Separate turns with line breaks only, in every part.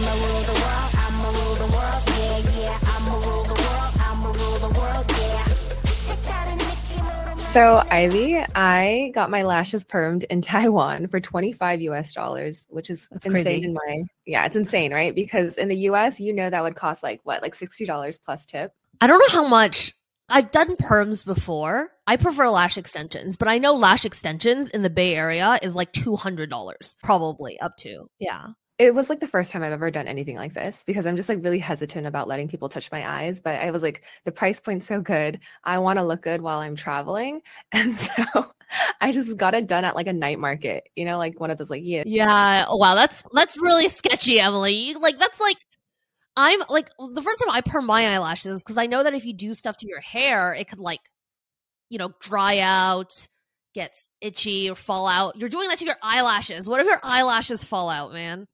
I'ma rule the world, I'ma rule the world, yeah, yeah. I'ma rule the world, I'ma rule the world, yeah. Check out a Nicki Little
So, Ivy, I got my lashes permed in Taiwan for 25 US dollars, which is
That's
insane
crazy.
in my yeah, it's insane, right? Because in the US, you know that would cost like what, like $60 plus tip.
I don't know how much I've done perms before. I prefer lash extensions, but I know lash extensions in the Bay Area is like two hundred dollars, probably up to. Yeah.
It was like the first time I've ever done anything like this because I'm just like really hesitant about letting people touch my eyes. But I was like, the price point's so good. I want to look good while I'm traveling. And so I just got it done at like a night market, you know, like one of those like, yeah,
Yeah. Wow. That's that's really sketchy, Emily. Like that's like I'm like the first time I perm my eyelashes because I know that if you do stuff to your hair, it could like, you know, dry out, get itchy or fall out. You're doing that to your eyelashes. What if your eyelashes fall out, man?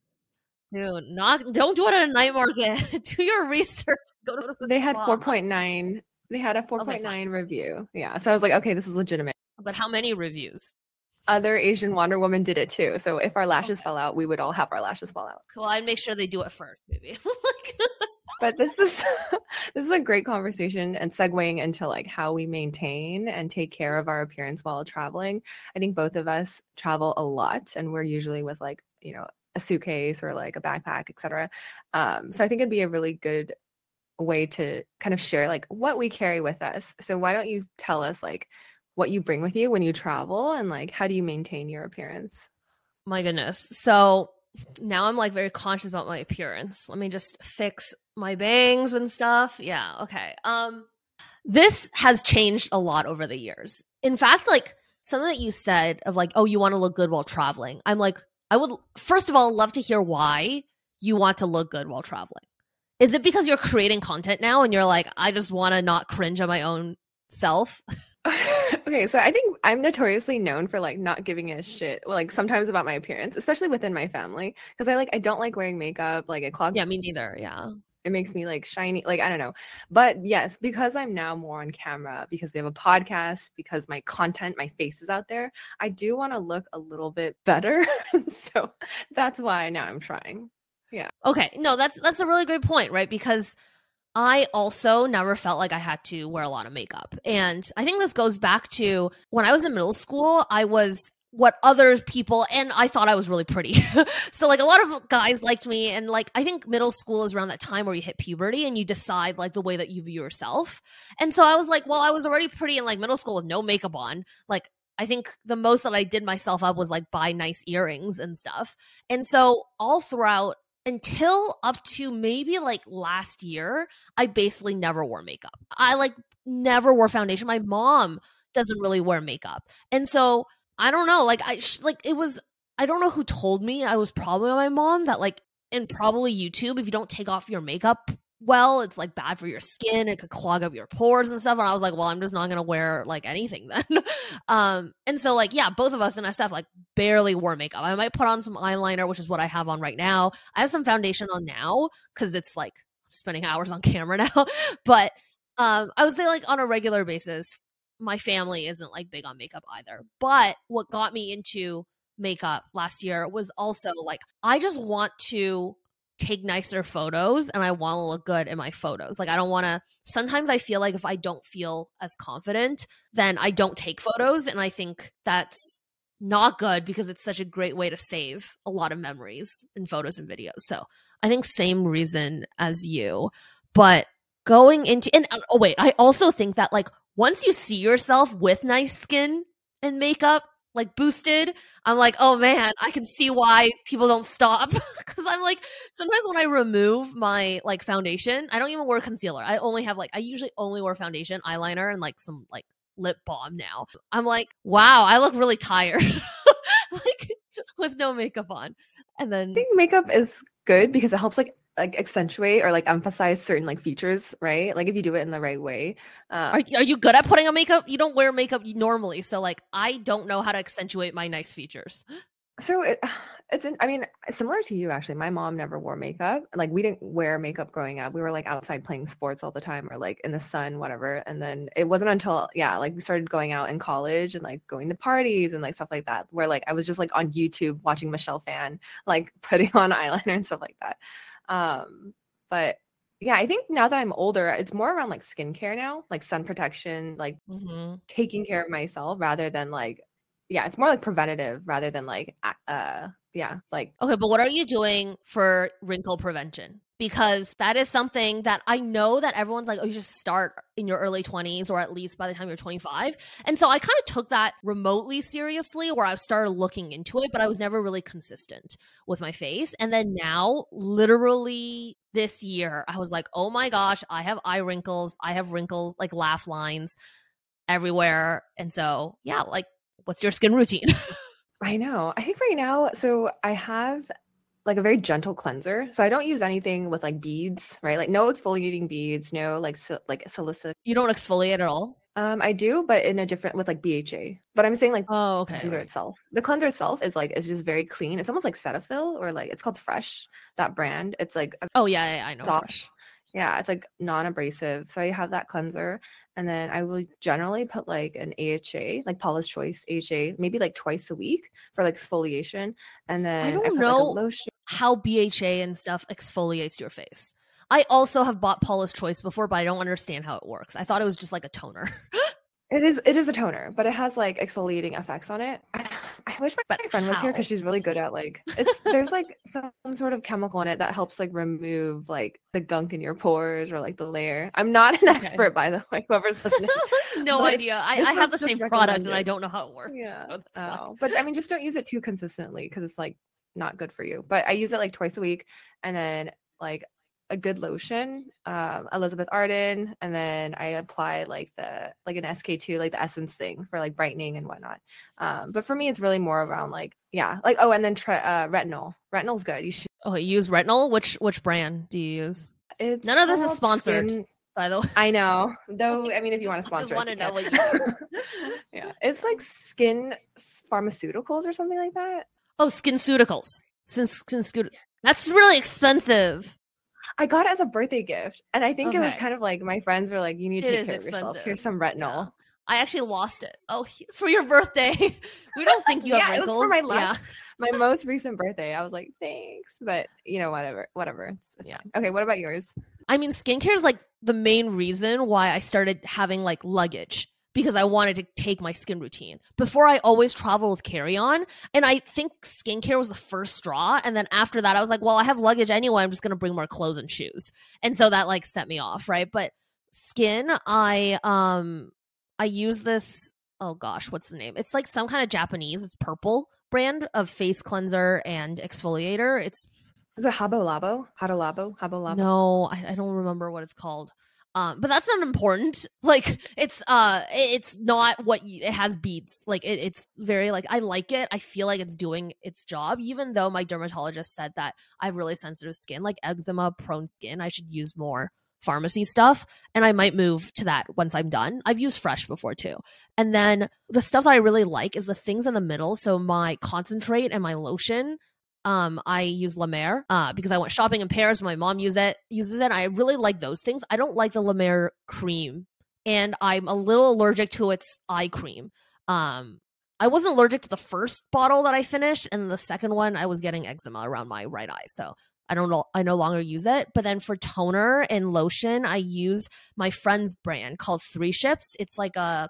Dude, not don't do it at a night market. do your research. Go to the
they had 4.9. They had a 4.9 review. Yeah. So I was like, okay, this is legitimate.
But how many reviews?
Other Asian Wonder Woman did it too. So if our lashes
Okay.
fell out, we would all have our lashes fall out.
Well, I'd make sure they do it first, maybe.
But this is this is a great conversation and segueing into like how we maintain and take care of our appearance while traveling i think both of us travel a lot and we're usually with like you know a suitcase or like a backpack etc um, so i think it'd be a really good way to kind of share like what we carry with us so why don't you tell us like what you bring with you when you travel and like how do you maintain your appearance
my goodness. So now I'm like very conscious about my appearance. Let me just fix my bangs and stuff. Yeah, okay. Um this has changed a lot over the years. In fact, like something that you said of like, oh, you want to look good while traveling. I'm like, I would first of all love to hear why you want to look good while traveling. Is it because you're creating content now and you're like, I just want to not cringe at my own self?
okay, so I think I'm notoriously known for like not giving a shit, like sometimes about my appearance, especially within my family, because I like I don't like wearing makeup. Like it clogs,
Yeah, me neither. Yeah.
It makes me like shiny. Like I don't know, but yes, because I'm now more on camera, because we have a podcast, because my content, my face is out there. I do want to look a little bit better, so that's why now I'm trying.
Yeah okay, no, that's that's a really great point, right? Because I also never felt like I had to wear a lot of makeup. And I think this goes back to when I was in middle school, I was what other people and I thought I was really pretty. so like a lot of guys liked me and like I think middle school is around that time where you hit puberty and you decide like the way that you view yourself. And so I was like, well, I was already pretty in like middle school with no makeup on. Like I think the most that I did myself up was like buy nice earrings and stuff. And so all throughout until up to maybe like last year, I basically never wore makeup. I like never wore foundation. My mom doesn't really wear makeup. And so I don't know, like I sh- like it was I don't know who told me. I was probably my mom that like and probably YouTube if you don't take off your makeup well, it's like bad for your skin. It could clog up your pores and stuff. And I was like, well, I'm just not gonna wear like anything then. um, and so like yeah, both of us in stuff like barely wore makeup. I might put on some eyeliner, which is what I have on right now. I have some foundation on now because it's like spending hours on camera now. but um, I would say like on a regular basis, my family isn't like big on makeup either. But what got me into makeup last year was also like I just want to take nicer photos and I want to look good in my photos. Like I don't want to sometimes I feel like if I don't feel as confident, then I don't take photos and I think that's not good because it's such a great way to save a lot of memories in photos and videos. So, I think same reason as you. But going into and oh wait, I also think that like once you see yourself with nice skin and makeup, like boosted, I'm like, oh man, I can see why people don't stop. Cause I'm like, sometimes when I remove my like foundation, I don't even wear concealer. I only have like, I usually only wear foundation, eyeliner, and like some like lip balm now. I'm like, wow, I look really tired. like with no makeup on. And then
I think makeup is good because it helps like like accentuate or like emphasize certain like features, right? Like if you do it in the right way. Uh,
Are, are you good at putting on makeup? You don't wear makeup normally, so like I don't know how to accentuate my nice features.
so it, It's in, I mean, similar to you actually. My mom never wore makeup. Like we didn't wear makeup growing up. We were like outside playing sports all the time or like in the sun, whatever. And then it wasn't until yeah, like we started going out in college and like going to parties and like stuff like that, where like I was just like on YouTube watching Michelle Phan, like putting on eyeliner and stuff like that. Um, but yeah, I think now that I'm older, it's more around like skincare now, like sun protection, like
hmm
taking care of myself rather than like yeah, it's more like preventative rather than like uh yeah, like
Okay, but what are you doing for wrinkle prevention? Because that is something that I know that everyone's like, oh, you just start in your early 20s or at least by the time you're 25. And so I kind of took that remotely seriously where I've started looking into it, but I was never really consistent with my face. And then now, literally this year, I was like, oh my gosh, I have eye wrinkles. I have wrinkles, like laugh lines everywhere. And so, yeah, like, what's your skin routine?
I know. I think right now, so I have like a very gentle cleanser. So I don't use anything with like beads, right? Like no exfoliating beads, no like like salicylic.
you don't exfoliate at all?
Um, I do, but in a different with like BHA. But I'm saying like
Oh, okay.
cleanser
right.
itself. The cleanser itself is like it's just very clean. It's almost like Cetaphil or like it's called Fresh. That brand. It's like a
Oh, yeah, yeah I know.
soft
Fresh.
Yeah, it's like non-abrasive. So I have that cleanser, and then I will generally put like an AHA, like Paula's Choice AHA, maybe like twice a week for like exfoliation, and then I
don't
put,
know.
like lotion.
How BHA and stuff exfoliates your face. I also have bought Paula's Choice before, but I don't understand how it works. I thought it was just like a toner.
It is it is a toner, but it has like exfoliating effects on it. I, I wish my,
But
friend was here because she's really good at like it's there's like some sort of chemical in it that helps like remove like the gunk in your pores or like the layer. I'm not an
Okay.
expert by the way, whoever's listening.
no
But
idea. I, I have the same product and I don't know how it works.
Yeah.
so.
Oh, but I mean, just don't use it too consistently because it's like not good for you. But I use it like twice a week, and then like a good lotion, um, Elizabeth Arden, and then I apply like the like an SK two, like the essence thing for like brightening and whatnot. Um, but for me, it's really more around like yeah, like oh, and then tre- uh, retinol. Retinol's good. You should.
Okay, you use retinol. Which which brand do you use?
It's
None of this is sponsored.
Skin-
By the way,
I know, though. I mean, if you want to sponsor, us,
wanna know
yeah, it's like skin pharmaceuticals or something like that.
Oh, SkinCeuticals. Sin SkinCeuticals. That's really expensive.
I got it as a birthday gift, and I think it was kind of like my friends were like, "You need to
It
take care of yourself. Here's some retinol."
I actually lost it. Oh, for your birthday. we don't think you have
Yeah, it was
wrinkles.
for my last, yeah. My most recent birthday, I was like, "Thanks," but you know, whatever, whatever. It's, it's
Yeah.
fine. Okay, what about yours?
I mean, skincare is like the main reason why I started having like luggage because I wanted to take my skin routine. Before, I always travel with carry on. And I think skincare was the first straw. And then after that, I was like, well, I have luggage anyway. I'm just going to bring more clothes and shoes. And so that like set me off. Right. But skin, I, um, I use this. Oh gosh, what's the name? It's like some kind of Japanese, it's purple brand of face cleanser and exfoliator. It's
Is it Habo Labo? Hado Labo? Habo Labo?
no, I, I don't remember what it's called. Um, but that's not important. Like it's uh, it's not what you, it has beads. Like it, it's very like I like it. I feel like it's doing its job. Even though my dermatologist said that I have really sensitive skin, like eczema prone skin, I should use more pharmacy stuff. And I might move to that once I'm done. I've used Fresh before too. And then the stuff that I really like is the things in the middle. So my concentrate and my lotion um i use la mer uh because i went shopping in paris my mom uses it uses it i really like those things. I don't like the la mer cream and i'm a little allergic to its eye cream. Um i wasn't allergic to the first bottle that i finished and the second one i was getting eczema around my right eye so i don't know i no longer use it. But then for toner and lotion i use my friend's brand called three ships. It's like a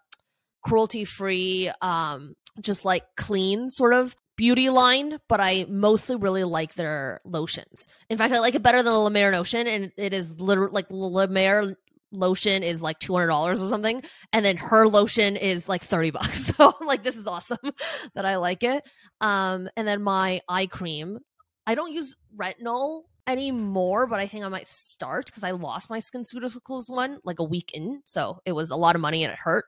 cruelty free um just like clean sort of beauty line, but I mostly really like their lotions. In fact, I like it better than a La Mer lotion, and it is literally like La Mer lotion is like two hundred dollars or something, and then her lotion is like thirty bucks. So I'm like, this is awesome that I like it. Um, and then my eye cream, I don't use retinol anymore, but I think I might start because I lost my SkinCeuticals one like a week in, so it was a lot of money and it hurt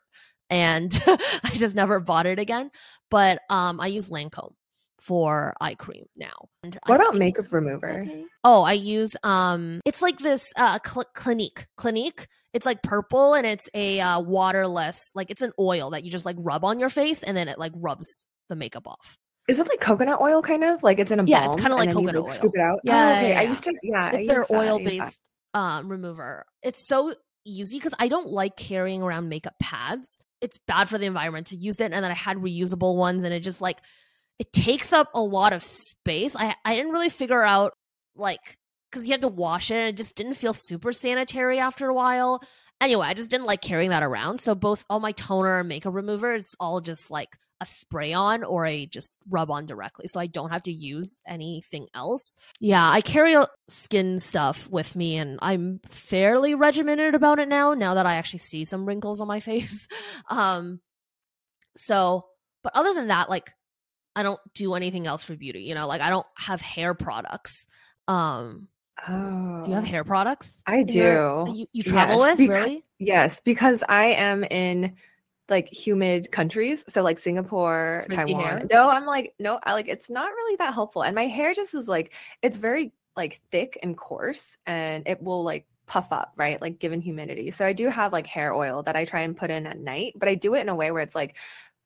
and I just never bought it again. But um, I use Lancome for eye cream now. And I
What about makeup remover?
okay. Oh, I use um, it's like this uh, cl- Clinique. Clinique. It's like purple and it's a uh, waterless, like it's an oil that you just like rub on your face and then it like rubs the makeup off.
Is it like coconut oil kind of? Like it's in a
Yeah, it's kinda
and
like
then you,
coconut oil.
Scoop it out.
Yeah,
Oh, okay.
yeah,
I used to. Yeah,
it's
used
their oil based um remover. It's so easy because I don't like carrying around makeup pads. It's bad for the environment to use it, and then I had reusable ones, and it just like it takes up a lot of space. I I didn't really figure out like because you had to wash it, and it just didn't feel super sanitary after a while. Anyway, I just didn't like carrying that around. So both all my toner and makeup remover, it's all just like a spray on or a just rub on directly. So I don't have to use anything else. Yeah, I carry skin stuff with me and I'm fairly regimented about it now, now that I actually see some wrinkles on my face. Um so but other than that, like I don't do anything else for beauty, you know, like I don't have hair products. Um
Oh,
do you have hair products?
I
in your-
do.
you, you travel
Yes,
with,
because-
really?
Yes, because I am in like humid countries, so like Singapore, Taiwan. No, I'm like no, I like it's not really that helpful, and my hair just is like it's very like thick and coarse, and it will like puff up, right? Like given humidity. So I do have like hair oil that I try and put in at night, but I do it in a way where it's like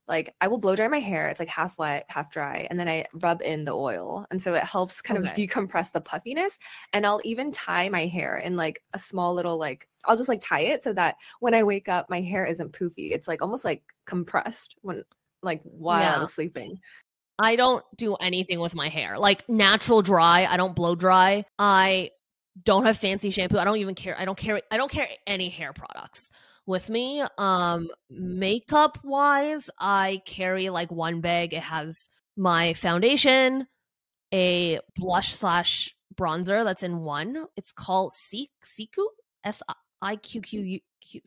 like I will blow dry my hair. It's like half wet, half dry, and then I rub in the oil, and so it helps kind of decompress the puffiness. And I'll even tie my hair in like a small little like I'll just like tie it so that when I wake up, my hair isn't poofy. It's like almost like compressed when like while I
Yeah.
was sleeping.
I don't do anything with my hair. Like natural dry, I don't blow dry. I don't have fancy shampoo. I don't even care. I don't care. I don't care any hair products with me. Um makeup wise, I carry like one bag. It has my foundation, a blush slash bronzer that's in one. It's called Seek Siku S I Q Q U Q.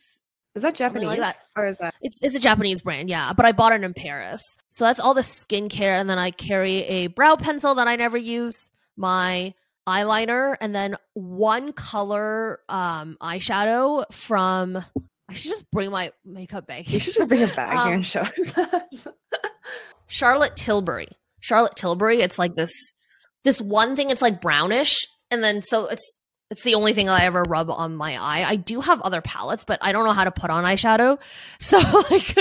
Is that Japanese
like that.
or is that?
It's it's a Japanese brand, yeah. But I bought it in Paris. So that's all the skincare, and then I carry a brow pencil that I never use, my eyeliner, and then one color um eyeshadow from I should just bring my makeup bag.
You should just bring a bag
Um,
here and show us.
Charlotte Tilbury. Charlotte Tilbury, it's like this this one thing, it's like brownish, and then so it's it's the only thing I ever rub on my eye. I do have other palettes, but I don't know how to put on eyeshadow. So like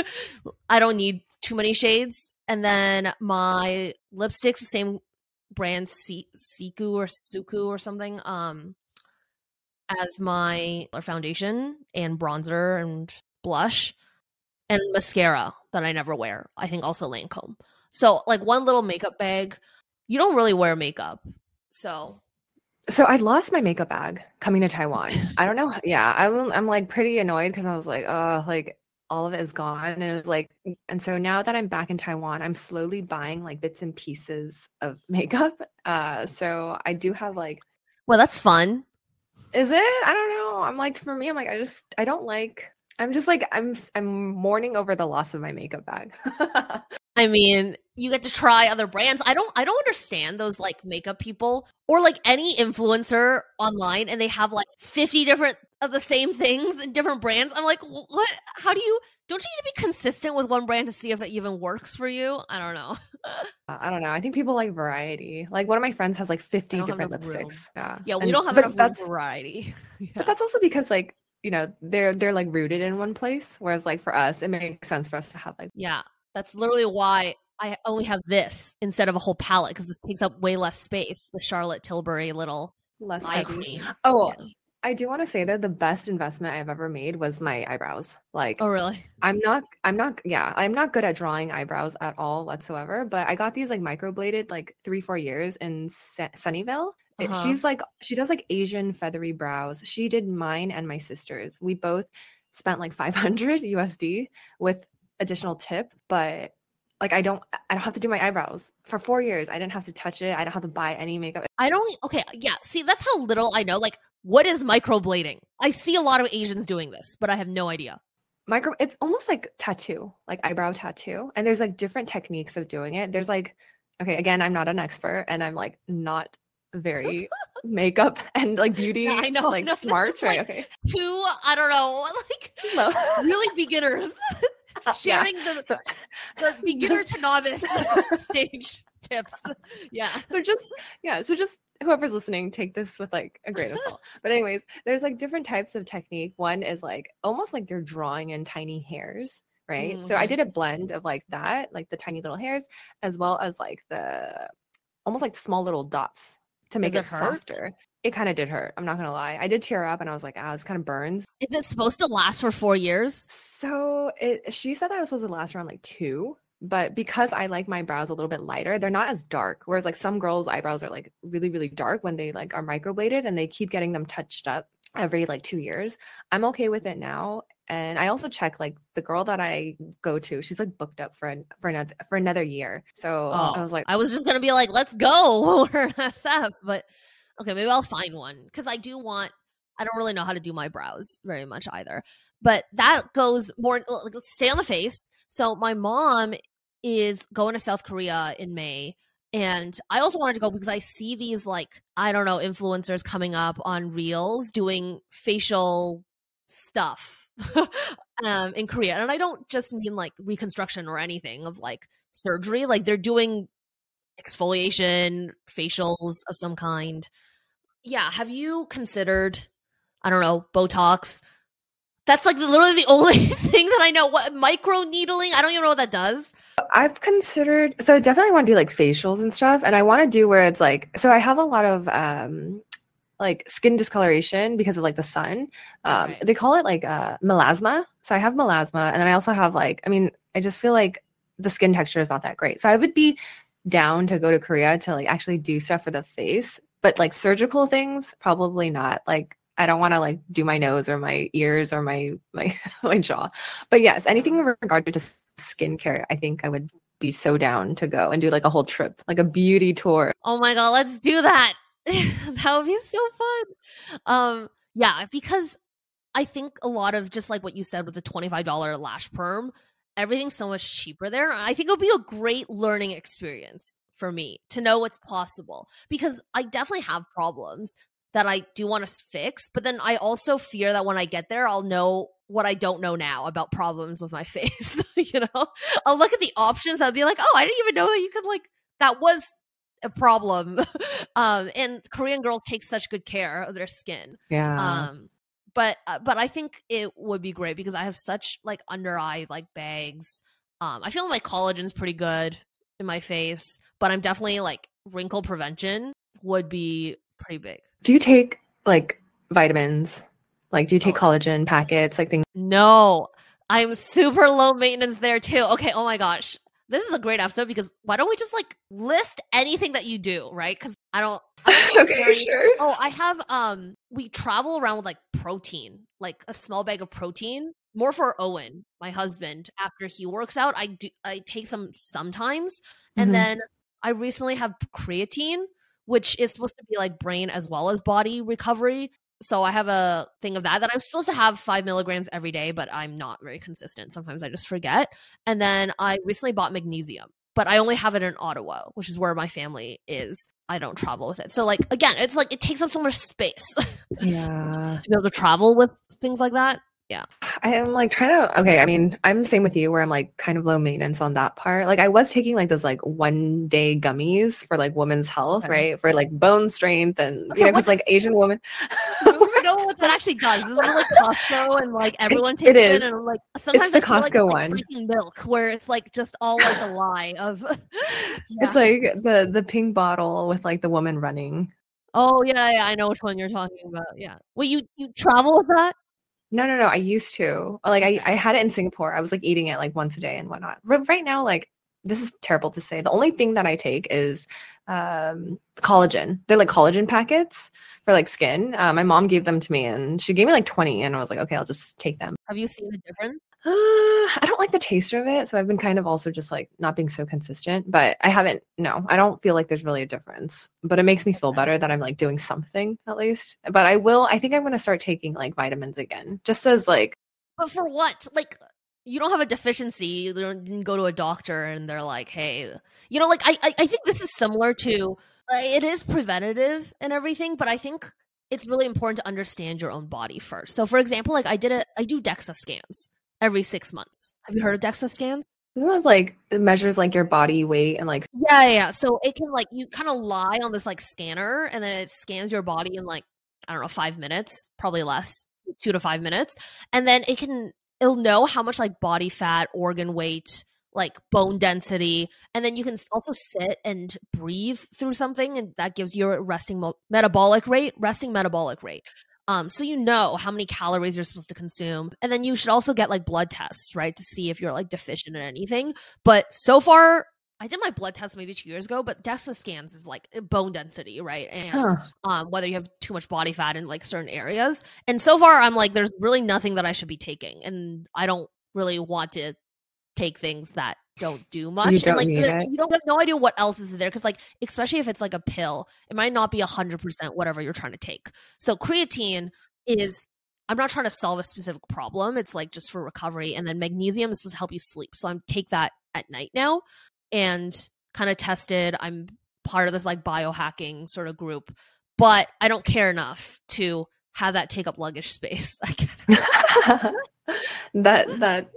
I don't need too many shades. And then my lipsticks, the same brand Si- Siku or Suku or something, um as my foundation and bronzer and blush and mascara that I never wear. I think also Lancome. So like one little makeup bag. You don't really wear makeup. So
So I lost my makeup bag coming to Taiwan. I don't know. Yeah, I'm I'm like pretty annoyed because I was like, oh, like all of it is gone, and it was like, and so now that I'm back in Taiwan, I'm slowly buying like bits and pieces of makeup. Uh, so I do have like,
well that's fun.
is it? I don't know. I'm like for me, I'm like I just I don't like. I'm just like I'm I'm mourning over the loss of my makeup bag.
I mean, you get to try other brands. I don't I don't understand those like makeup people or like any influencer online and they have like 50 different of the same things and different brands. I'm like, what? How do you don't you need to be consistent with one brand to see if it even works for you? I don't know.
Uh, I don't know. I think people like variety. Like one of my friends has like 50 different
enough room.
lipsticks. Yeah.
Yeah, we
And-
don't have enough
that's
variety. Yeah.
But that's also because like, you know, they're they're like rooted in one place. Whereas like for us, it makes sense for us to have like
Yeah, that's literally why I only have this instead of a whole palette because this takes up way less space. The Charlotte Tilbury little
less
eye
heavy.
cream.
Oh,
Yeah.
I do want to say that the best investment I've ever made was my eyebrows. Like
Oh, really?
I'm not I'm not yeah, I'm not good at drawing eyebrows at all whatsoever, but I got these like microbladed like 3-4 years in Sunnyvale.
Uh-huh.
she's like she does like Asian feathery brows. She did mine and my sister's. We both spent like 500 USD with additional tip, but like I don't I don't have to do my eyebrows. For 4 years I didn't have to touch it. I don't have to buy any makeup.
I don't. Okay, yeah. See, that's how little I know. Like, what is microblading? I see a lot of Asians doing this, but I have no idea.
micro it's almost like tattoo like eyebrow tattoo and there's like different techniques of doing it there's like okay again i'm not an expert and i'm like not very makeup and like beauty
Yeah, I know,
like
no,
smarts right
like,
okay
Two, I don't know, like really beginners
Yeah.
sharing the,
So-
the beginner to novice stage tips. Yeah.
so just yeah so just whoever's listening take this with like a grain of salt but anyways there's like different types of technique one is like almost like you're drawing in tiny hairs right? So I
Mhm.
did a blend of like that, like the tiny little hairs, as well as like the almost like small little dots to make
Does
it
it
softer. It kind of did hurt. I'm not gonna lie. I did tear up and I was like, ah, this kind of burns.
Is it supposed to last for four years?
So it she said that it was supposed to last around like two, but because I like my brows a little bit lighter, they're not as dark. Whereas like some girls' eyebrows are like really, really dark when they like are microbladed and they keep getting them touched up every like two years. I'm okay with it now. And I also check like the girl that I go to, she's like booked up for an, for another for another year. So
Oh,
I was like,
I was just gonna be like, let's go or SF, but okay, maybe I'll find one because I do want. I don't really know how to do my brows very much either, but that goes more. Like, stay on the face. So my mom is going to South Korea in May. And I also wanted to go because I see these like I don't know influencers coming up on reels doing facial stuff um in Korea. And I don't just mean like reconstruction or anything of like surgery. Like they're doing exfoliation, facials of some kind. Yeah, have you considered I don't know, Botox? That's like literally the only thing that I know. What micro needling? I don't even know what that does.
I've considered so I definitely want to do like facials and stuff. And I want to do where it's like so I have a lot of um like skin discoloration because of like the sun. Um
Right.
they call it like uh melasma. So I have melasma and then I also have like I mean, I just feel like the skin texture is not that great. So I would be down to go to Korea to like actually do stuff for the face, but like surgical things, probably not. Like I don't want to like do my nose or my ears or my my my jaw. But yes, anything in regard to just skincare, I think I would be so down to go and do like a whole trip, like a beauty tour.
Oh my god, let's do that. that would be so fun. Um yeah, because I think a lot of just like what you said with the $25 lash perm, everything's so much cheaper there. I think it'll be a great learning experience for me to know what's possible because I definitely have problems that I do want to fix, but then I also fear that when I get there, I'll know what I don't know now about problems with my face. you know, I'll look at the options. I'll be like, oh, I didn't even know that you could like that was a problem. um, and Korean girls take such good care of their skin.
Yeah.
Um, but uh, but I think it would be great because I have such like under eye like bags. Um, I feel like my collagen's pretty good in my face, but I'm definitely like wrinkle prevention would be pretty big.
do you take like vitamins? Like do you take
Oh.
collagen packets, like things?
No, I'm super low maintenance there too. Okay, oh my gosh. This is a great episode because why don't we just like list anything that you do, right? Because I don't
okay,
very-
sure.
Oh, I have um we travel around with like protein, like a small bag of protein. More for Owen, my husband, after he works out. I do I take some sometimes. And
Mhm.
then I recently have creatine, which is supposed to be like brain as well as body recovery. So I have a thing of that that I'm supposed to have five milligrams every day, but I'm not very consistent. Sometimes I just forget. And then I recently bought magnesium, but I only have it in Ottawa, which is where my family is. I don't travel with it. So like again, it's like it takes up so much space
Yeah.
to be able to travel with things like that.
I am like trying to okay, I mean, I'm the same with you where I'm like kind of low maintenance on that part. Like I was taking like those like one day gummies for like women's health, right? For like bone strength and
Okay,
you know, because like Asian
don't know what that actually does. This is like Costco and like everyone
It's-
takes
it
it, and like sometimes
the
I feel like
Costco
like
one.
drinking milk where it's like just all like a lie of Yeah.
It's like the the pink bottle with like the woman running.
Oh yeah, yeah, I know which one you're talking about. Yeah. Wait, you you travel with that?
No, no, no. I used to. Like I, I had it in Singapore. I was like eating it like once a day and whatnot. But right now, like this is terrible to say. The only thing that I take is um collagen. They're like collagen packets for like skin. Uh, my mom gave them to me and she gave me like 20 and I was like, okay, I'll just take them.
Have you seen the difference?
Uh, I don't like the taste of it. So I've been kind of also just like not being so consistent, but I haven't, no, I don't feel like there's really a difference, but it makes me feel better that I'm like doing something at least. But I will, I think I'm going to start taking like vitamins again, just as like,
But for what? Like you don't have a deficiency. You don't go to a doctor and they're like, hey, you know, like I I, I think this is similar to uh, it is preventative and everything, but I think it's really important to understand your own body first. So for example, like I did a I do DEXA scans every six months. Have you heard of DEXA scans?
Isn't that like it measures like your body weight and like
Yeah, yeah. yeah. So it can like you kind of lie on this like scanner and then it scans your body in like I don't know, 5 minutes, probably less, 2 to 5 minutes. And then it can it'll know how much like body fat, organ weight, like bone density, and then you can also sit and breathe through something, and that gives you a resting mo- metabolic rate, resting metabolic rate. Um, so you know how many calories you're supposed to consume, and then you should also get like blood tests, right, to see if you're like deficient in anything. But so far, I did my blood test maybe two years ago, but DEXA scans is like bone density, right? And
Huh.
um, whether you have too much body fat in like certain areas. And so far, I'm like, there's really nothing that I should be taking, and I don't really want to take things that don't do much.
You don't
and like,
need it.
you don't have no idea what else is there because, like, especially if it's like a pill, it might not be a hundred percent whatever you're trying to take. So creatine is. I'm not trying to solve a specific problem. It's like just for recovery, and then magnesium is supposed to help you sleep. So I'm take that at night now, and kind of tested. I'm part of this like biohacking sort of group, but I don't care enough to have that take up luggage space. I
that that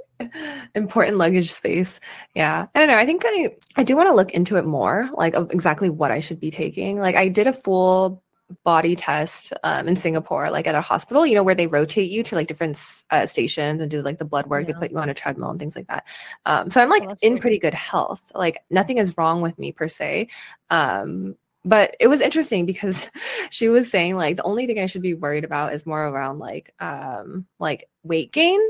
important luggage space. Yeah. I don't know. I think I I do want to look into it more, like of exactly what I should be taking. Like I did a full body test um, in Singapore, like at a hospital, you know, where they rotate you to like different uh, stations and do like the blood work. They put you on a treadmill and things like that. Um, so I'm like
that's
in pretty good health. Like nothing is wrong with me per se. Um, but it was interesting because she was saying like the only thing I should be worried about is more around like um like weight gain.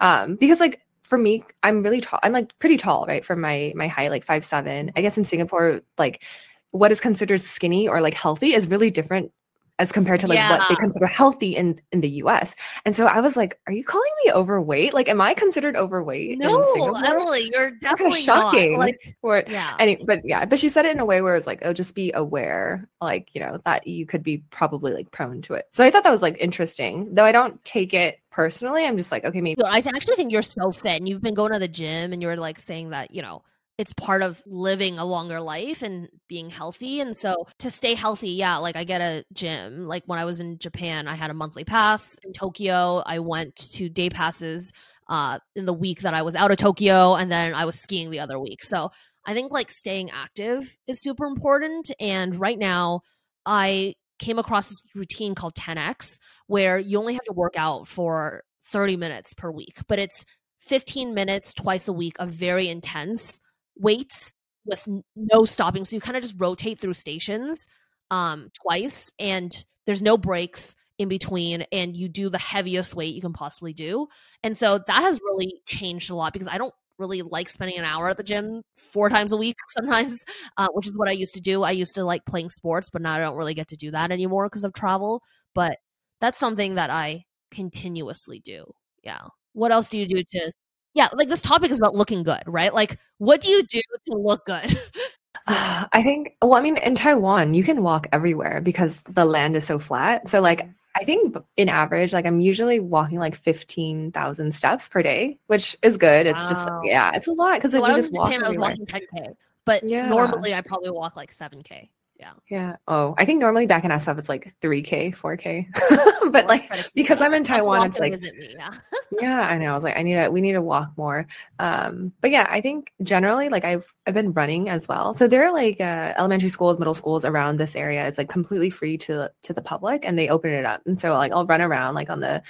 Um because like for me, I'm really tall. I'm like pretty tall, right? For my my height, like five seven. I guess in Singapore, like what is considered skinny or like healthy is really different as compared to like what they consider healthy in in the US. And so I was like, are you calling me overweight? Like am I considered overweight
no? Emily, you're definitely
shocking.
not. Like,
Or
yeah,
any but yeah but she said it in a way where it was like oh just be aware like you know that you could be probably like prone to it so i thought that was like interesting though i don't take it personally i'm just like okay maybe
I actually think you're so fit, and you've been going to the gym, and you're like saying that you know it's part of living a longer life and being healthy. And so to stay healthy, yeah, like I get a gym. Like when I was in Japan, I had a monthly pass. In Tokyo, I went to day passes uh, in the week that I was out of Tokyo, and then I was skiing the other week. So I think like staying active is super important. And right now, I came across this routine called 10x where you only have to work out for 30 minutes per week, but it's 15 minutes twice a week of very intense weights with no stopping. So you kind of just rotate through stations um, twice, and there's no breaks in between, and you do the heaviest weight you can possibly do. And so that has really changed a lot because I don't really like spending an hour at the gym four times a week sometimes, uh, which is what I used to do. I used to like playing sports, but now I don't really get to do that anymore because of travel. But that's something that I continuously do. Yeah. What else do you do to yeah, like this topic is about looking good, right? Like what do you do to look good?
I think, well, I mean, in Taiwan, you can walk everywhere because the land is so flat. So, like, mm-hmm. I think in average, like, I'm usually walking like 15,000 steps per day, which is good. It's just, yeah, it's a lot because
So
we
when I was
just
in
walk
Japan, I was walking 10k, but
Yeah.
normally I probably walk like 7k. Yeah,
Yeah. Oh, I think normally back in SF, it's like 3K, 4K. but like,
try to keep
because. I'm in Taiwan, it's like,
yeah,
I know. I was like, I need to, we need to walk more. Um, but yeah, I think generally, like I've, I've been running as well. So there are like uh, elementary schools, middle schools around this area. It's like completely free to to the public, and they open it up. And so like I'll run around like on the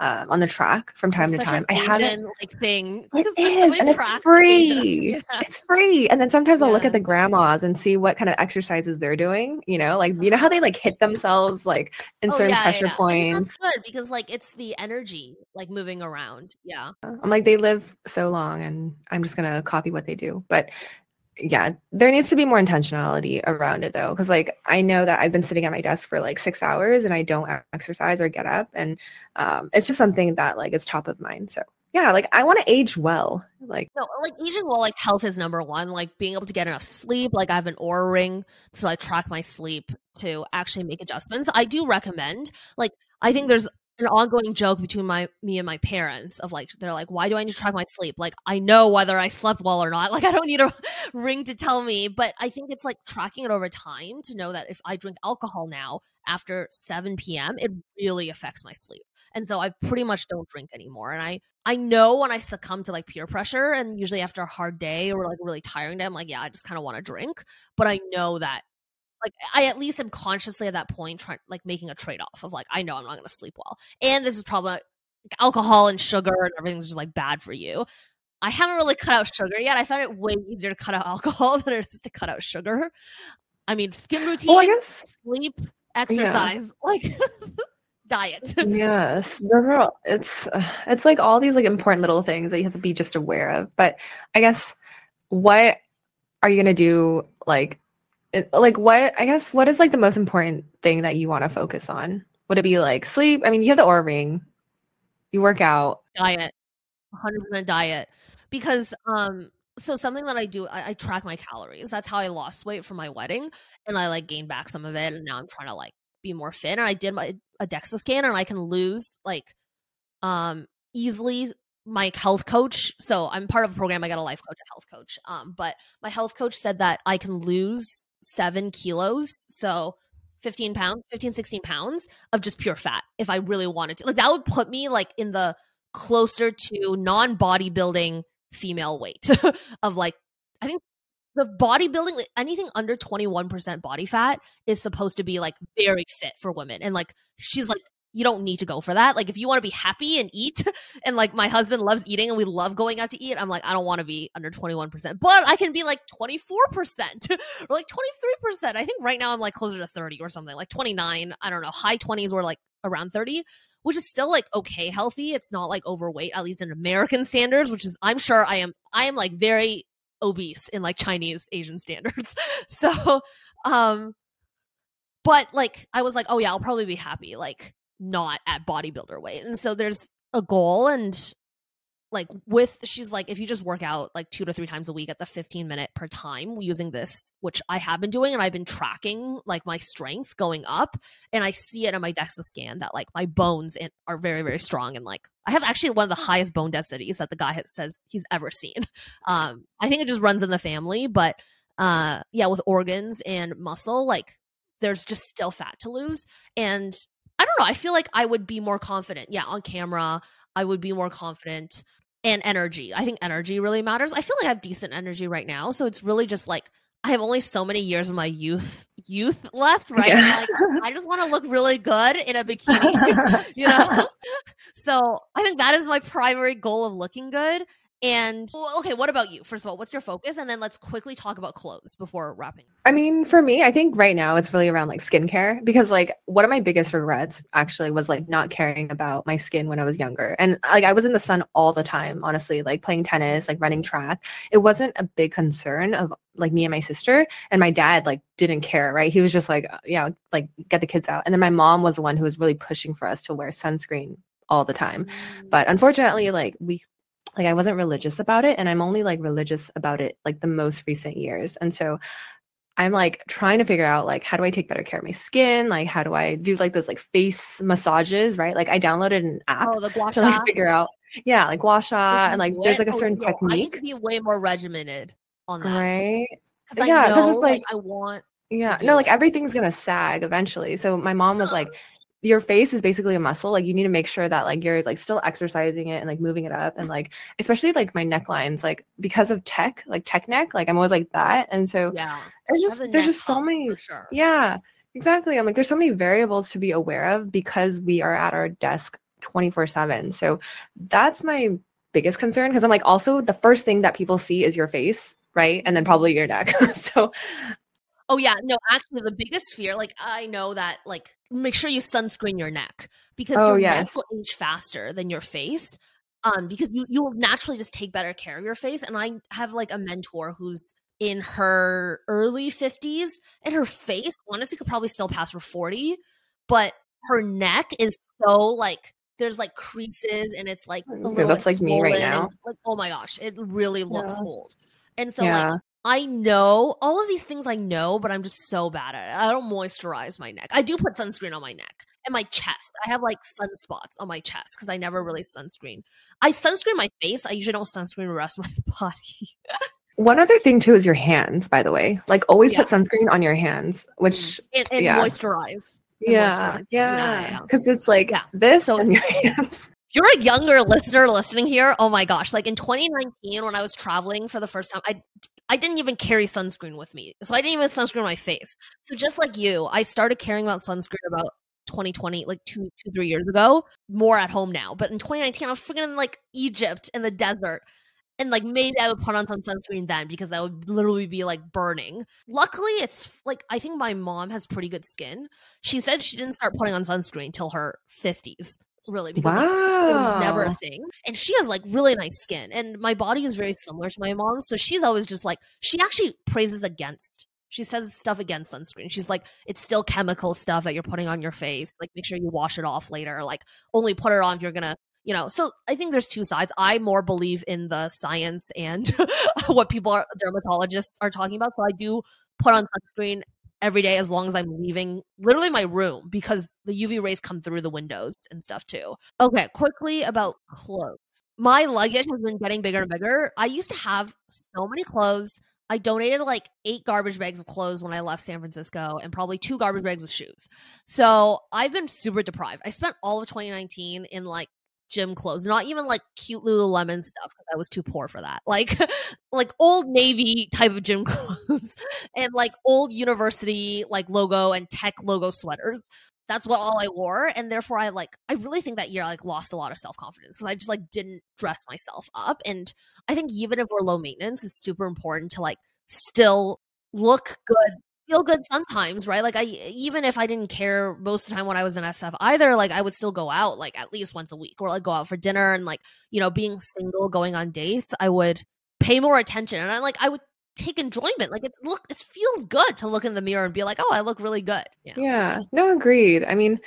um, on the track from time to time. I haven't.
Like thing.
It
because there's so
is, and it's
tracks in Asia.
free.
Yeah.
It's free. And then sometimes I'll look at the grandmas and see what kind of exercises they're doing. You know, like you know how they like hit themselves like in
Oh,
certain
yeah,
pressure
yeah.
Points.
that's good because like it's the energy like moving around. Yeah.
I'm like, they live so long and I'm just gonna copy what they do. But yeah, there needs to be more intentionality around it though. Cause like I know that I've been sitting at my desk for like six hours and I don't exercise or get up. And um, it's just something that like is top of mind. So yeah, like I want to age well. Like
No, like aging well, like health is number one. Like being able to get enough sleep. Like I have an Oura ring, so I track my sleep to actually make adjustments. I do recommend. Like I think there's an ongoing joke between my me and my parents of like they're like, why do I need to track my sleep? Like I know whether I slept well or not. Like I don't need a ring to tell me. But I think it's like tracking it over time to know that if I drink alcohol now after 7 p.m., it really affects my sleep. And so I pretty much don't drink anymore. And I I know when I succumb to like peer pressure, and usually after a hard day or like really tiring day, I'm like, yeah, I just kind of want to drink. But I know that, like, I at least am consciously at that point trying, like, making a trade off of like, I know I'm not going to sleep well, and this is probably alcohol and sugar and everything's just like bad for you. I haven't really cut out sugar yet. I found it way easier to cut out alcohol than it is to cut out sugar. I mean, skin routine,
Well, I guess
sleep, exercise, like diet.
yes, those are all. It's uh, it's like all these like important little things that you have to be just aware of. But I guess what are you gonna do? Like, like what? I guess what is like the most important thing that you want to focus on? Would it be like sleep? I mean, you have the Oura ring. You work out.
diet 100% diet because um so something that i do I, I track my calories that's how i lost weight for my wedding and i like gained back some of it and now i'm trying to like be more fit and i did my a dexa scan and i can lose like um easily my health coach so i'm part of a program i got a life coach a health coach um but my health coach said that i can lose seven kilos so 15 pounds 15 16 pounds of just pure fat if i really wanted to. Like that would put me like in the closer to non bodybuilding female weight of like I think the bodybuilding anything under 21% body fat is supposed to be like very fit for women and like she's like you don't need to go for that like if you want to be happy and eat and like my husband loves eating and we love going out to eat I'm like I don't want to be under 21% but I can be like 24% or like 23% I think right now I'm like closer to 30 or something like 29 I don't know high 20s were like around 30 which is still like okay healthy. It's not like overweight, at least in American standards, which is I'm sure I am I am like very obese in like Chinese Asian standards. So um but like I was like, oh yeah, I'll probably be happy, like not at bodybuilder weight. And so there's a goal and like with she's like if you just work out like two to three times a week at the 15 minute per time using this which i have been doing and i've been tracking like my strength going up and i see it in my dexa scan that like my bones are very very strong and like i have actually one of the highest bone densities that the guy has, says he's ever seen um i think it just runs in the family but uh yeah with organs and muscle like there's just still fat to lose and don't know i feel like i would be more confident yeah on camera i would be more confident and energy. I think energy really matters. I feel like I have decent energy right now, so it's really just like I have only so many years of my youth youth left, right?
Yeah.
like I just want to look really good in a bikini, you know. so I think that is my primary goal of looking good. And well, okay, what about you? First of all, what's your focus? And then let's quickly talk about clothes before wrapping.
I mean, for me, I think right now it's really around like skincare because like one of my biggest regrets actually was like not caring about my skin when I was younger. And like I was in the sun all the time, honestly, like playing tennis, like running track. It wasn't a big concern of like me and my sister and my dad like didn't care, right? He was just like, uh, yeah, like get the kids out. And then my mom was the one who was really pushing for us to wear sunscreen all the time. But unfortunately, like we like I wasn't religious about it and I'm only like religious about it like the most recent years. And so I'm like trying to figure out like how do I take better care of my skin? Like how do I do like those like face massages, right? Like I downloaded an app
oh, the gua
to like figure out yeah, like gua sha and like there's like a
Oh,
certain
yo, I need to be way more regimented on that,
right?
Because
Yeah,
know,
it's
like,
like-
I want
Yeah, no, like everything's gonna sag eventually. So my mom was like, your face is basically a muscle. Like you need to make sure that like you're like still exercising it and like moving it up and like especially like my necklines, like because of tech, like tech neck, like I'm always like that. And so
yeah.
it's just there's just so many
sure.
yeah, exactly. I'm like, there's so many variables to be aware of because we are at our desk 24 7. So that's my biggest concern because I'm like, also, the first thing that people see is your face, right? And then probably your neck. so,
Oh yeah, no, actually the biggest fear, like I know that like make sure you sunscreen your neck because
Oh,
your
yes.
neck will age faster than your face. Um, because you you will naturally just take better care of your face. And I have like a mentor who's in her early 50s and her face honestly could probably still pass for 40, but her neck is so like there's like creases and it's like a
So
little,
that's like me right
swollen and,
now.
like oh my gosh, it really looks
Yeah.
old. And so like
yeah.
I know all of these things I know, but I'm just so bad at it. I don't moisturize my neck. I do put sunscreen on my neck and my chest. I have like sunspots on my chest because I never really sunscreen. I sunscreen my face. I usually don't sunscreen the rest of my body.
One other thing too is your hands, by the way. Like always put sunscreen on your hands, which mm.
and, and
Yeah.
moisturize. And
yeah,
moisturize. Yeah,
yeah,
yeah.
because it's like
Yeah.
this
So
on your hands.
You're a younger listener listening here, oh my gosh. Like in 2019, when I was traveling for the first time, I I didn't even carry sunscreen with me. So I didn't even sunscreen my face. So just like you, I started caring about sunscreen about 2020, like two, two, three years ago, more at home now. But in 2019, I was freaking in like Egypt in the desert. And like maybe I would put on some sunscreen then because I would literally be like burning. Luckily, it's like I think my mom has pretty good skin. She said she didn't start putting on sunscreen till her 50s, really, because like, it was never a thing. And she has like really nice skin. And my body is very similar to my mom's. So she's always just like, she actually praises against. She says stuff against sunscreen. She's like, it's still chemical stuff that you're putting on your face. Like, make sure you wash it off later. Like, only put it on if you're gonna, you know. So I think there's two sides. I more believe in the science and what people are dermatologists are talking about. So I do put on sunscreen every day as long as I'm leaving literally my room because the UV rays come through the windows and stuff too. Okay, quickly about clothes. My luggage has been getting bigger and bigger. I used to have so many clothes. I donated like eight garbage bags of clothes when I left San Francisco and probably two garbage bags of shoes. So I've been super deprived. I spent all of 2019 in like gym clothes, not even like cute Lululemon mm. stuff because I was too poor for that. Like, like old Navy type of gym clothes and like old university like logo and tech logo sweaters. That's what all I wore, and therefore I like. I really think that year I like lost a lot of self confidence because I just like didn't dress myself up. And I think even if we're low maintenance, it's super important to like still look good feel good sometimes, right? Like I even if I didn't care most of the time when I was in SF either, like I would still go out like at least once a week or like go out for dinner and like, you know, being single, going on dates, I would pay more attention and I like I would take enjoyment. Like it look it feels good to look in the mirror and be like, "Oh, I look really good." Yeah.
Yeah, no, agreed. I mean,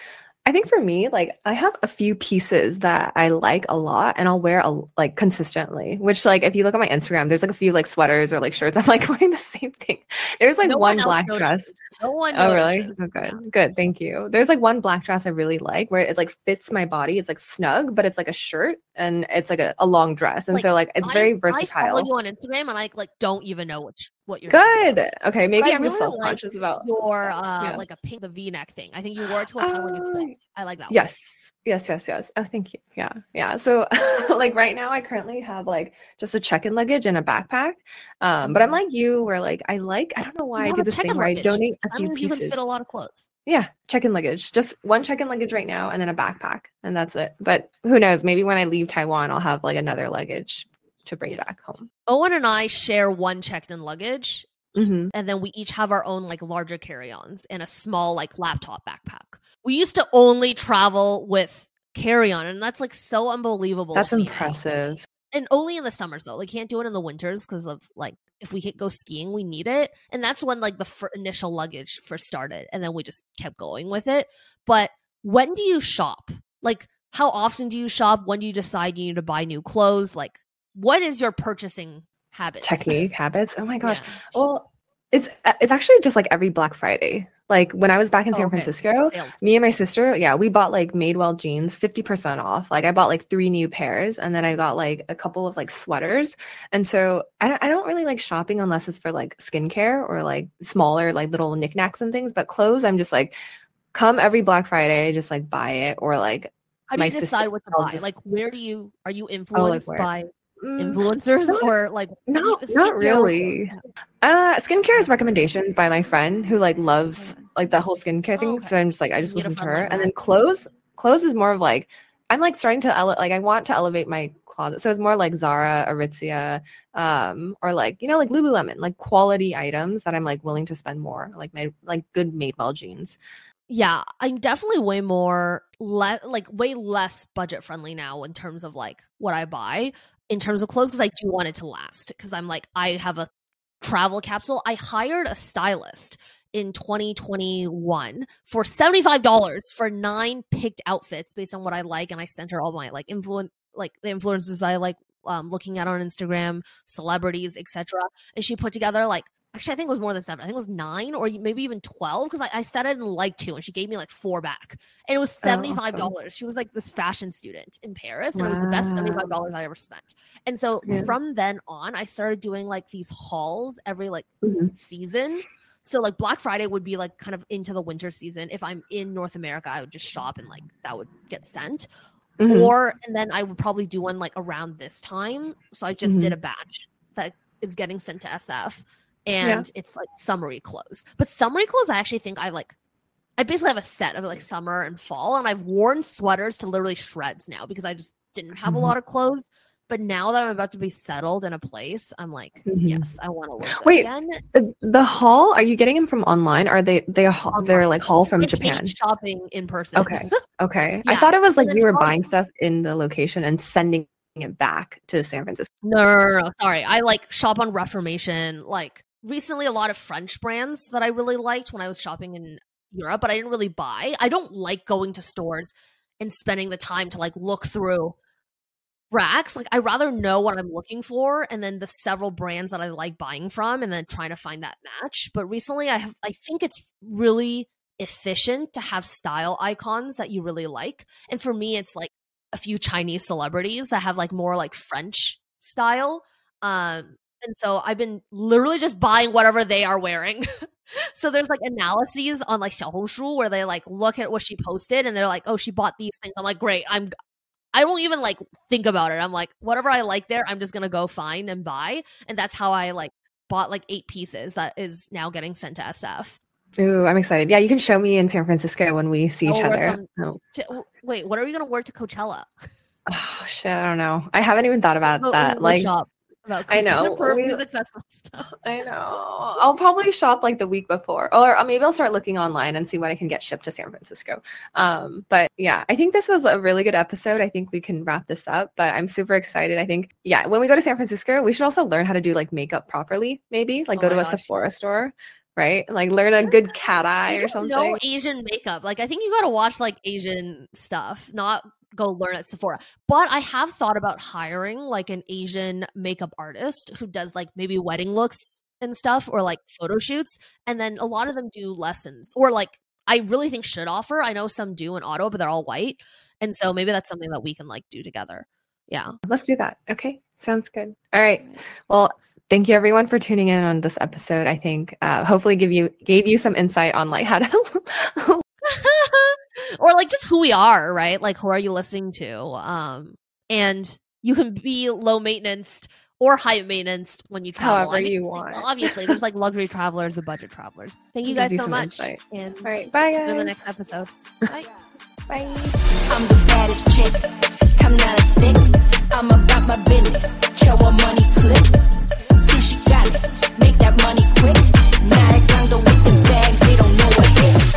I think for me, like I have a few pieces that I like a lot and I'll wear a, like consistently, which like if you look at my Instagram, there's like a few like sweaters or like shirts. I'm like wearing the same thing. There's like
No
one
else
black dress.
No one
Oh, really? Oh, good. Good. Thank you. There's like one black dress I really like where it like fits my body. It's like snug, but it's like a shirt and it's like a, a long dress. And
Like,
so like it's
I-
very
I follow
versatile.
you on Instagram and I like don't even know which what you're.
Good. Okay. Maybe
I
I'm just
really like
self-conscious about
your uh
Yeah.
like a pink the V-neck thing. I think you wore it to a
Oh.
I like that one.
Yes. Yes, yes, yes. Oh, thank you. Yeah. Yeah. So like right now I currently have like just a check-in luggage and a backpack. Um, but I'm
Mhm.
like you where like I like I don't know why
You
I do this thing
check-in
where I
luggage.
donate a few
you can
pieces.
fit a lot of clothes.
Yeah, check-in luggage. Just one check-in luggage right now and then a backpack and that's it. But who knows, maybe when I leave Taiwan I'll have like another luggage to bring back home.
Owen and I share one checked-in luggage,
Mhm.
and then we each have our own like larger carry-ons and a small like laptop backpack. We used to only travel with carry-on, and that's like so unbelievable.
That's impressive.
and only in the summers though. Like can't do it in the winters because of like if we could go skiing, we need it, and that's when like the fir- initial luggage first started, and then we just kept going with it. But when do you shop? Like how often do you shop? When do you decide you need to buy new clothes? Like what is your purchasing habit?
Technique, habits. Oh my gosh. Well, it's uh, it's actually just like every Black Friday. Like when I was back in San Francisco, me and my sister, yeah, we bought like Madewell jeans 50% off. Like I bought like three new pairs and then I got like a couple of like sweaters. And so I don't, I don't really like shopping unless it's for like skincare or like smaller like little knickknacks and things. But clothes, I'm just like come every Black Friday, just like buy it or like
How do
my
you
sister-
decide what to buy?
just-
like where do you are you influenced
where?
by
mm,
influencers
not-
or like
no, not really. Uh, skincare is recommendations by my friend who like loves like the whole skincare thing.
Oh, okay.
So I'm just like I just
You need a
listen to her. and then clothes, clothes is more of like I'm like starting to ele- like I want to elevate my closet. So it's more like Zara, Aritzia, um, or like you know like Lululemon, like quality items that I'm like willing to spend more, like my like good Madewell jeans.
yeah i'm definitely way more le- like way less budget friendly now in terms of like what i buy in terms of clothes because i do want it to last because i'm like i have a travel capsule. I hired a stylist in 2021 for $75 for nine picked outfits based on what i like and i sent her all my like influence like the influences i like um, looking at on instagram celebrities etc and she put together like actually i think it was more than seven i think it was nine or maybe even 12 because I, I said I didn't like two and she gave me like four back and it was $75 she was like this fashion student in paris and it was the best $75 i ever spent and so
Yeah.
from then on i started doing like these hauls every like
Mhm.
season so like black friday would be like kind of into the winter season if i'm in north america i would just shop and like that would get sent
Mhm.
or and then I would probably do one like around this time. So I just
Mm-hmm.
did a batch that is getting sent to SF, and it's like summary clothes. But summary clothes, I actually think I like I basically have a set of like summer and fall, and I've worn sweaters to literally shreds now because I just didn't have
Mhm.
a lot of clothes. But now that I'm about to be settled in a place, I'm like,
Mhm.
yes, I want to look
Wait,
again.
The, haul, are you getting them from online? Are they they haul- they're like haul from Japan?
shopping in person.
Okay. Okay. I thought it was like you were
haul-
buying stuff in the location and sending it back to San Francisco.
No, no, no, no, sorry. I like shop on Reformation. Like recently, a lot of French brands that I really liked when I was shopping in Europe, but I didn't really buy. I don't like going to stores and spending the time to like look through racks. Like I rather know what I'm looking for and then the several brands that I like buying from and then trying to find that match. But recently I have I think it's really efficient to have style icons that you really like. And for me it's like a few Chinese celebrities that have like more like French style. Um and so I've been literally just buying whatever they are wearing. so there's like analyses on like Xiaohongshu where they like look at what she posted and they're like, "Oh, she bought these things." I'm like, "Great. I'm I won't even like think about it. I'm like, whatever I like there, I'm just gonna go find and buy. And that's how I like bought like eight pieces that is now getting sent to SF.
Ooh, I'm excited. Yeah, you can show me in San Francisco when we see each
oh, I'll
other.
some-
Oh.
Wait, what are we gonna wear to Coachella?
Oh, shit, I don't know. I haven't even thought about that. like
shop
I know, we-
music festival stuff.
I know. I'll probably shop like the week before, or maybe I'll start looking online and see what I can get shipped to San Francisco. Um, but yeah, I think this was a really good episode. I think we can wrap this up. But I'm super excited. I think yeah, when we go to San Francisco, we should also learn how to do like makeup properly. Maybe like
Oh
go to
my
a
gosh.
Sephora store, right? Like learn a good cat eye or something.
know Asian makeup. Like I think you gotta watch like Asian stuff, not go learn at Sephora. But I have thought about hiring like an Asian makeup artist who does like maybe wedding looks and stuff or like photo shoots. And then a lot of them do lessons or like I really think should offer. I know some do in auto, but they're all white. And so maybe that's something that we can like do together. Yeah.
Let's do that. Okay. Sounds good. All right. Well, thank you everyone for tuning in on this episode. I think uh, hopefully give you gave you some insight on like how to
or like just who we are, right? Like who are you listening to? Um, and you can be low maintenance or high maintenance when you travel.
However
I mean,
you want.
Obviously, there's like luxury travelers, the budget travelers. Thank you guys so much.
Insight.
And
all right, bye
guys. See the next episode. Bye.
bye.
I'm the baddest chick. A stick. I'm about my business. Show a money clip. Got it. Make that money quick. With the bags. They don't know what hit.